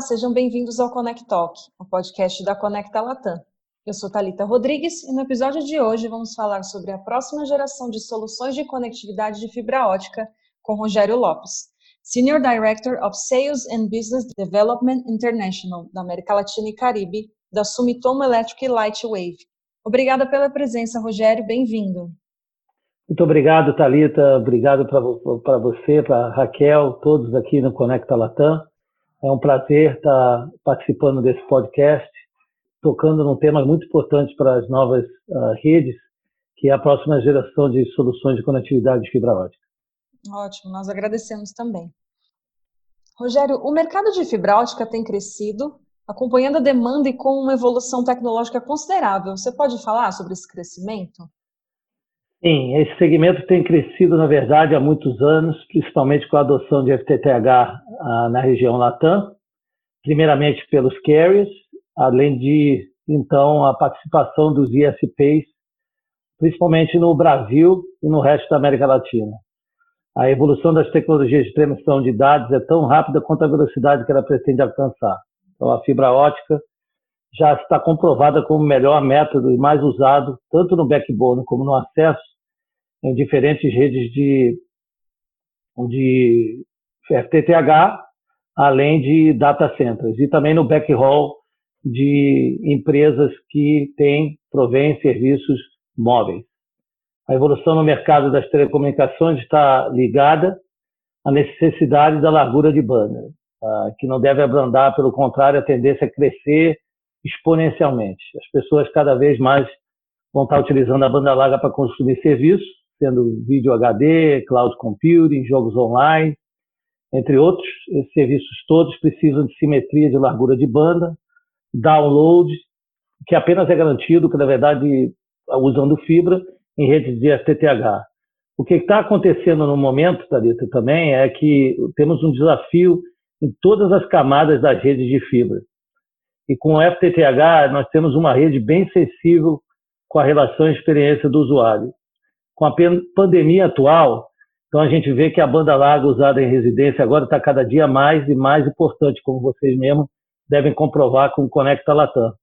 Sejam bem-vindos ao Connect Talk, o podcast da Conecta Latam. Eu sou Talita Rodrigues e no episódio de hoje vamos falar sobre a próxima geração de soluções de conectividade de fibra ótica com Rogério Lopes, Senior Director of Sales and Business Development International da América Latina e Caribe, da Sumitomo Electric Lightwave. Obrigada pela presença, Rogério, bem-vindo. Muito obrigado, Talita. Obrigado para você, para Raquel, todos aqui no Conecta Latam. É um prazer estar participando desse podcast, tocando num tema muito importante para as novas uh, redes, que é a próxima geração de soluções de conectividade de fibra ótica. Ótimo, nós agradecemos também. Rogério, o mercado de fibra ótica tem crescido, acompanhando a demanda e com uma evolução tecnológica considerável. Você pode falar sobre esse crescimento? Sim, esse segmento tem crescido, na verdade, há muitos anos, principalmente com a adoção de FTTH ah, na região Latam, primeiramente pelos carriers, além de, então, a participação dos ISPs, principalmente no Brasil e no resto da América Latina. A evolução das tecnologias de transmissão de dados é tão rápida quanto a velocidade que ela pretende alcançar. Então, a fibra ótica já está comprovada como o melhor método e mais usado, tanto no backbone como no acesso, em diferentes redes de, de FTTH, além de data centers, e também no backhaul de empresas que têm, provém serviços móveis. A evolução no mercado das telecomunicações está ligada à necessidade da largura de banda, tá? que não deve abrandar, pelo contrário, a tendência a crescer exponencialmente. As pessoas cada vez mais vão estar utilizando a banda larga para consumir serviços, sendo vídeo HD, cloud computing, jogos online, entre outros. Esses serviços todos precisam de simetria de largura de banda, download, que apenas é garantido, que na verdade, usando fibra, em redes de FTTH. O que está acontecendo no momento, Thalita, também é que temos um desafio em todas as camadas das redes de fibra. E com o FTTH, nós temos uma rede bem sensível com a relação e experiência do usuário com a pandemia atual, então a gente vê que a banda larga usada em residência agora está cada dia mais e mais importante, como vocês mesmos devem comprovar com o Conecta Latam.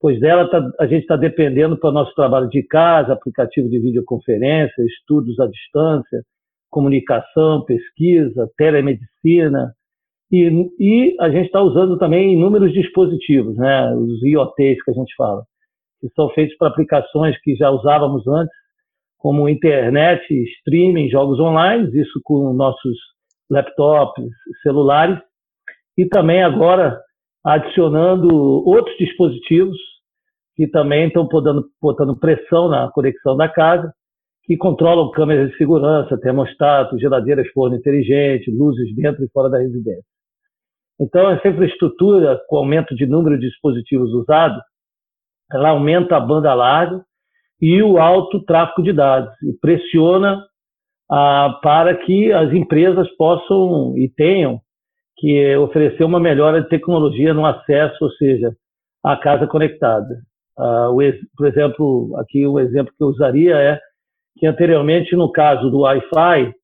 Pois dela tá, a gente está dependendo para o nosso trabalho de casa, aplicativo de videoconferência, estudos à distância, comunicação, pesquisa, telemedicina, e, e a gente está usando também inúmeros dispositivos, né, os IoTs que a gente fala, que são feitos para aplicações que já usávamos antes, como internet, streaming, jogos online, isso com nossos laptops, celulares, e também agora adicionando outros dispositivos que também estão botando, botando pressão na conexão da casa, que controlam câmeras de segurança, termostato, geladeiras forno inteligente, luzes dentro e fora da residência. Então, essa infraestrutura, com o aumento de número de dispositivos usados, ela aumenta a banda larga e o alto tráfego de dados e pressiona ah, para que as empresas possam e tenham que oferecer uma melhora de tecnologia no acesso, ou seja, à casa conectada. Ah, o, por exemplo, aqui o exemplo que eu usaria é que anteriormente, no caso do Wi-Fi,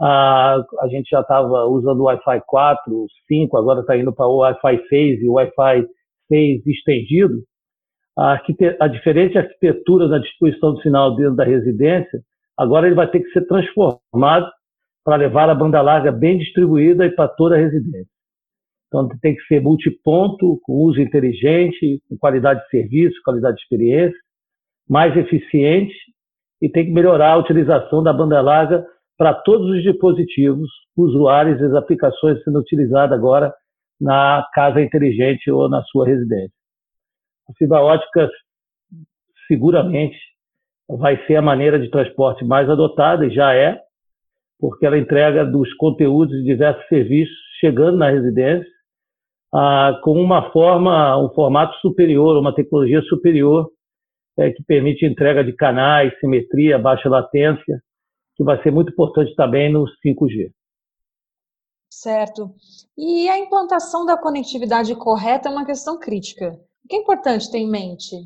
a, a gente já estava usando o Wi-Fi 4, 5, agora está indo para o Wi-Fi 6 e o Wi-Fi 6 estendido a, a diferente arquitetura da distribuição do sinal dentro da residência, agora ele vai ter que ser transformado para levar a banda larga bem distribuída e para toda a residência. Então tem que ser multiponto, com uso inteligente, com qualidade de serviço, qualidade de experiência, mais eficiente e tem que melhorar a utilização da banda larga para todos os dispositivos, usuários e as aplicações sendo utilizadas agora na casa inteligente ou na sua residência. A fibra ótica seguramente vai ser a maneira de transporte mais adotada, e já é, porque ela entrega dos conteúdos de diversos serviços chegando na residência ah, com uma forma, um formato superior, uma tecnologia superior é, que permite entrega de canais, simetria, baixa latência, que vai ser muito importante também no 5G. Certo. E a implantação da conectividade correta é uma questão crítica. O que é importante ter em mente?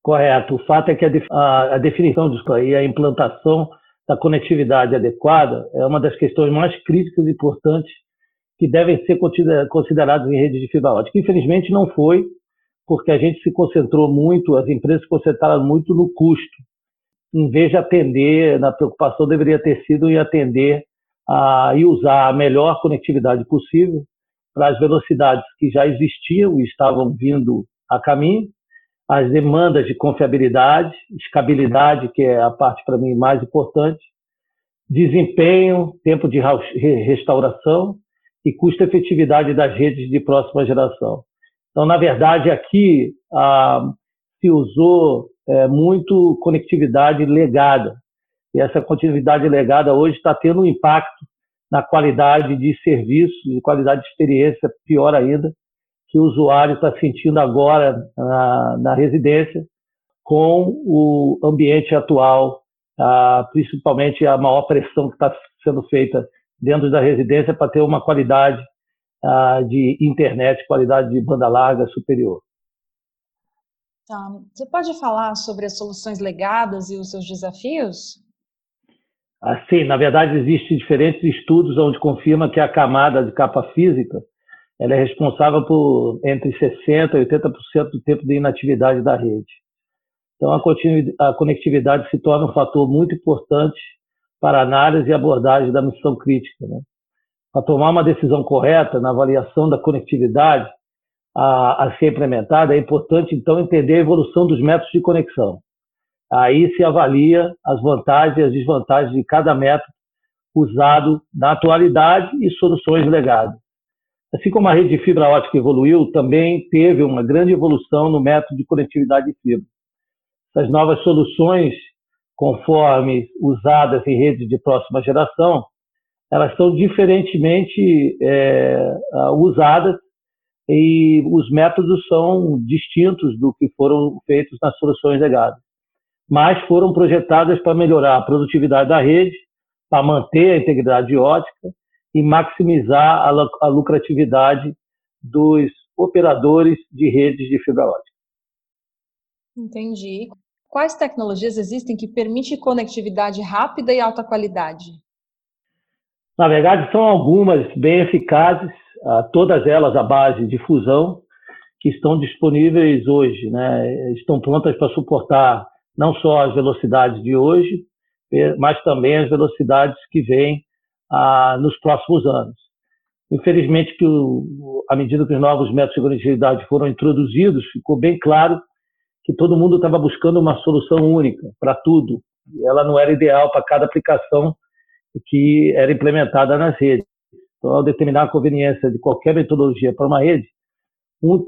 Correto. O fato é que a, definição disso aí, a implantação da conectividade adequada, é uma das questões mais críticas e importantes que devem ser considerados em rede de fibra ótica. Infelizmente não foi, porque a gente se concentrou muito, as empresas se concentraram muito no custo, em vez de atender, na preocupação deveria ter sido em atender a, e usar a melhor conectividade possível para as velocidades que já existiam e estavam vindo a caminho, as demandas de confiabilidade, escabilidade, que é a parte para mim mais importante, desempenho, tempo de restauração e custo-efetividade das redes de próxima geração. Então, na verdade, aqui ah, se usou é, muito conectividade legada. E essa conectividade legada hoje está tendo um impacto na qualidade de serviço, de qualidade de experiência, pior ainda, que o usuário está sentindo agora na, na, residência com o ambiente atual, ah, principalmente a maior pressão que está sendo feita dentro da residência para ter uma qualidade ah, de internet, qualidade de banda larga superior. Tá. Você pode falar sobre as soluções legadas e os seus desafios? Ah, sim, na verdade existem diferentes estudos onde confirma que a camada de capa física ela é responsável por entre 60% e 80% do tempo de inatividade da rede. Então, a conectividade se torna um fator muito importante para análise e abordagem da missão crítica. Né? Para tomar uma decisão correta na avaliação da conectividade a, a ser implementada, é importante, então, entender a evolução dos métodos de conexão. Aí se avalia as vantagens e as desvantagens de cada método usado na atualidade e soluções legadas. Assim como a rede de fibra ótica evoluiu, também teve uma grande evolução no método de conectividade de fibra. Essas novas soluções, conforme usadas em redes de próxima geração, elas são diferentemente é, usadas e os métodos são distintos do que foram feitos nas soluções legadas, mas foram projetadas para melhorar a produtividade da rede, para manter a integridade ótica e maximizar a, lucratividade dos operadores de redes de fibra ótica. Entendi. Quais tecnologias existem que permitem conectividade rápida e alta qualidade? Na verdade, são algumas bem eficazes todas elas à base de fusão, que estão disponíveis hoje, né? estão prontas para suportar não só as velocidades de hoje, mas também as velocidades que vêm ah, nos próximos anos. Infelizmente, que o, à medida que os novos métodos de conectividade foram introduzidos, ficou bem claro que todo mundo estava buscando uma solução única para tudo. E ela não era ideal para cada aplicação que era implementada nas redes. Então, ao determinar a conveniência de qualquer metodologia para uma rede, um,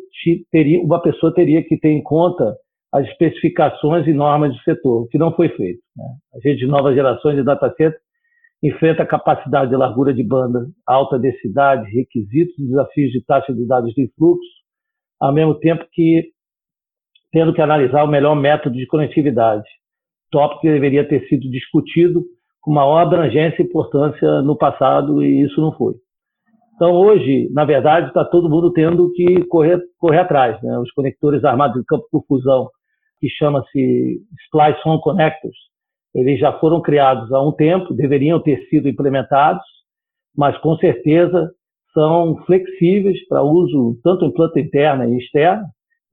teria, uma pessoa teria que ter em conta as especificações e normas do setor, o que não foi feito. Né? A rede de novas gerações de data center enfrenta capacidade de largura de banda, alta densidade, requisitos e desafios de taxa de dados de fluxo, ao mesmo tempo que tendo que analisar o melhor método de conectividade, tópico que deveria ter sido discutido com maior abrangência e importância no passado e isso não foi. Então, hoje, na verdade, está todo mundo tendo que correr, correr atrás. Né? Os conectores armados de campo por fusão, que chama-se Splice On Connectors, eles já foram criados há um tempo, deveriam ter sido implementados, mas com certeza são flexíveis para uso tanto em planta interna e externa,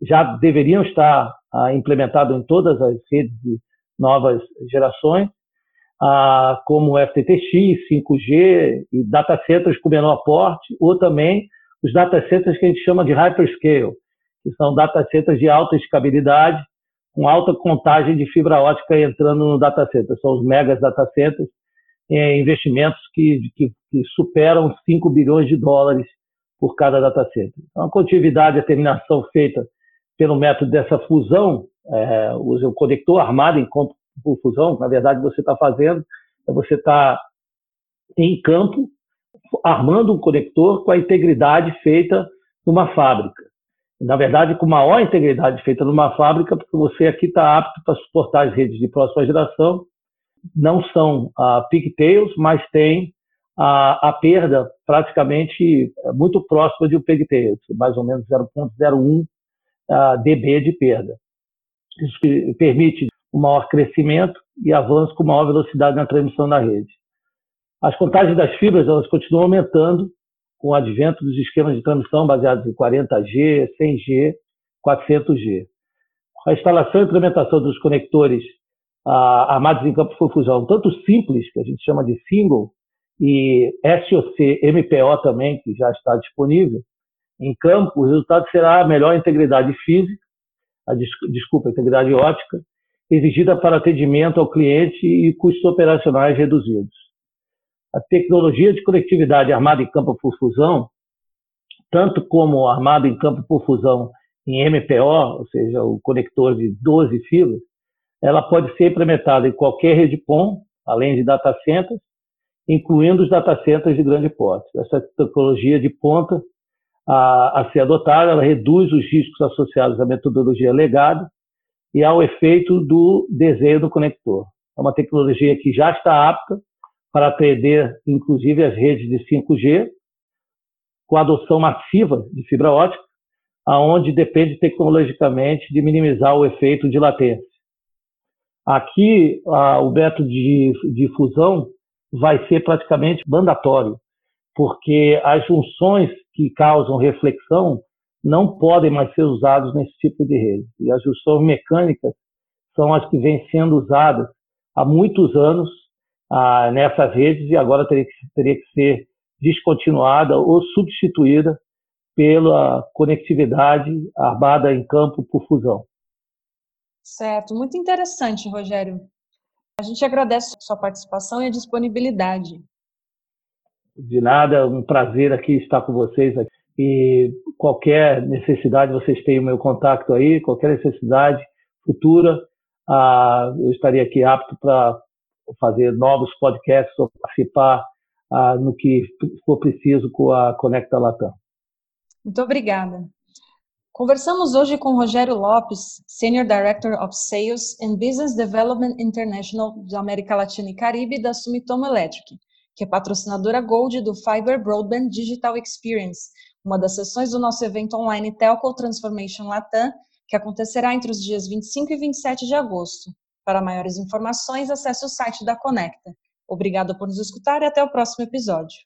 já deveriam estar ah, implementados em todas as redes de novas gerações, ah, como FTTX, 5G e data centers com menor porte, ou também os data centers que a gente chama de hyperscale, que são data centers de alta escabilidade, com alta contagem de fibra ótica entrando no data center. São os megas data centers, é, investimentos que, que, que, superam 5 bilhões de dólares por cada data center. Então, a continuidade, a terminação feita pelo método dessa fusão, é, o conector armado em por fusão, na verdade, você está fazendo é você está em campo armando um conector com a integridade feita numa fábrica. Na verdade, com maior integridade feita numa fábrica, porque você aqui está apto para suportar as redes de próxima geração. Não são ah, pigtails, mas tem a, a, perda praticamente muito próxima de um pigtail, mais ou menos 0,01 ah, dB de perda. Isso permite um maior crescimento e avanço com maior velocidade na transmissão da rede. As contagens das fibras elas continuam aumentando com o advento dos esquemas de transmissão baseados em 40G, 100G, 400G. A instalação e implementação dos conectores ah, armados em campo por fusão, tanto simples, que a gente chama de single, e SOC, MPO também, que já está disponível, em campo, o resultado será a melhor integridade física, a, desculpa, integridade ótica, exigida para atendimento ao cliente e custos operacionais reduzidos. A tecnologia de conectividade armada em campo por fusão, tanto como armada em campo por fusão em MPO, ou seja, o conector de 12 filas, ela pode ser implementada em qualquer rede PON, além de data centers, incluindo os data centers de grande porte. Essa tecnologia de ponta a, a ser adotada, ela reduz os riscos associados à metodologia legada e ao efeito do desenho do conector. É uma tecnologia que já está apta para atender, inclusive, as redes de 5G, com a adoção massiva de fibra ótica, aonde depende tecnologicamente de minimizar o efeito de latência. Aqui, a, o método de, de fusão vai ser praticamente mandatório, porque as junções que causam reflexão não podem mais ser usadas nesse tipo de rede. E as junções mecânicas são as que vêm sendo usadas há muitos anos ah, nessas redes e agora teria que, teria que ser descontinuada ou substituída pela conectividade armada em campo por fusão. Certo, muito interessante, Rogério. A gente agradece a sua participação e a disponibilidade. De nada, um prazer aqui estar com vocês. E qualquer necessidade, vocês têm o meu contato aí, qualquer necessidade futura, ah, eu estaria aqui apto para fazer novos podcasts ou participar ah, no que for preciso com a Conecta Latam. Muito obrigada. Conversamos hoje com Rogério Lopes, Senior Director of Sales and Business Development International da América Latina e Caribe da Sumitomo Electric, que é patrocinadora Gold do Fiber Broadband Digital Experience, uma das sessões do nosso evento online Telco Transformation Latam, que acontecerá entre os dias 25 e 27 de agosto. Para maiores informações, acesse o site da Conecta. Obrigada por nos escutar e até o próximo episódio.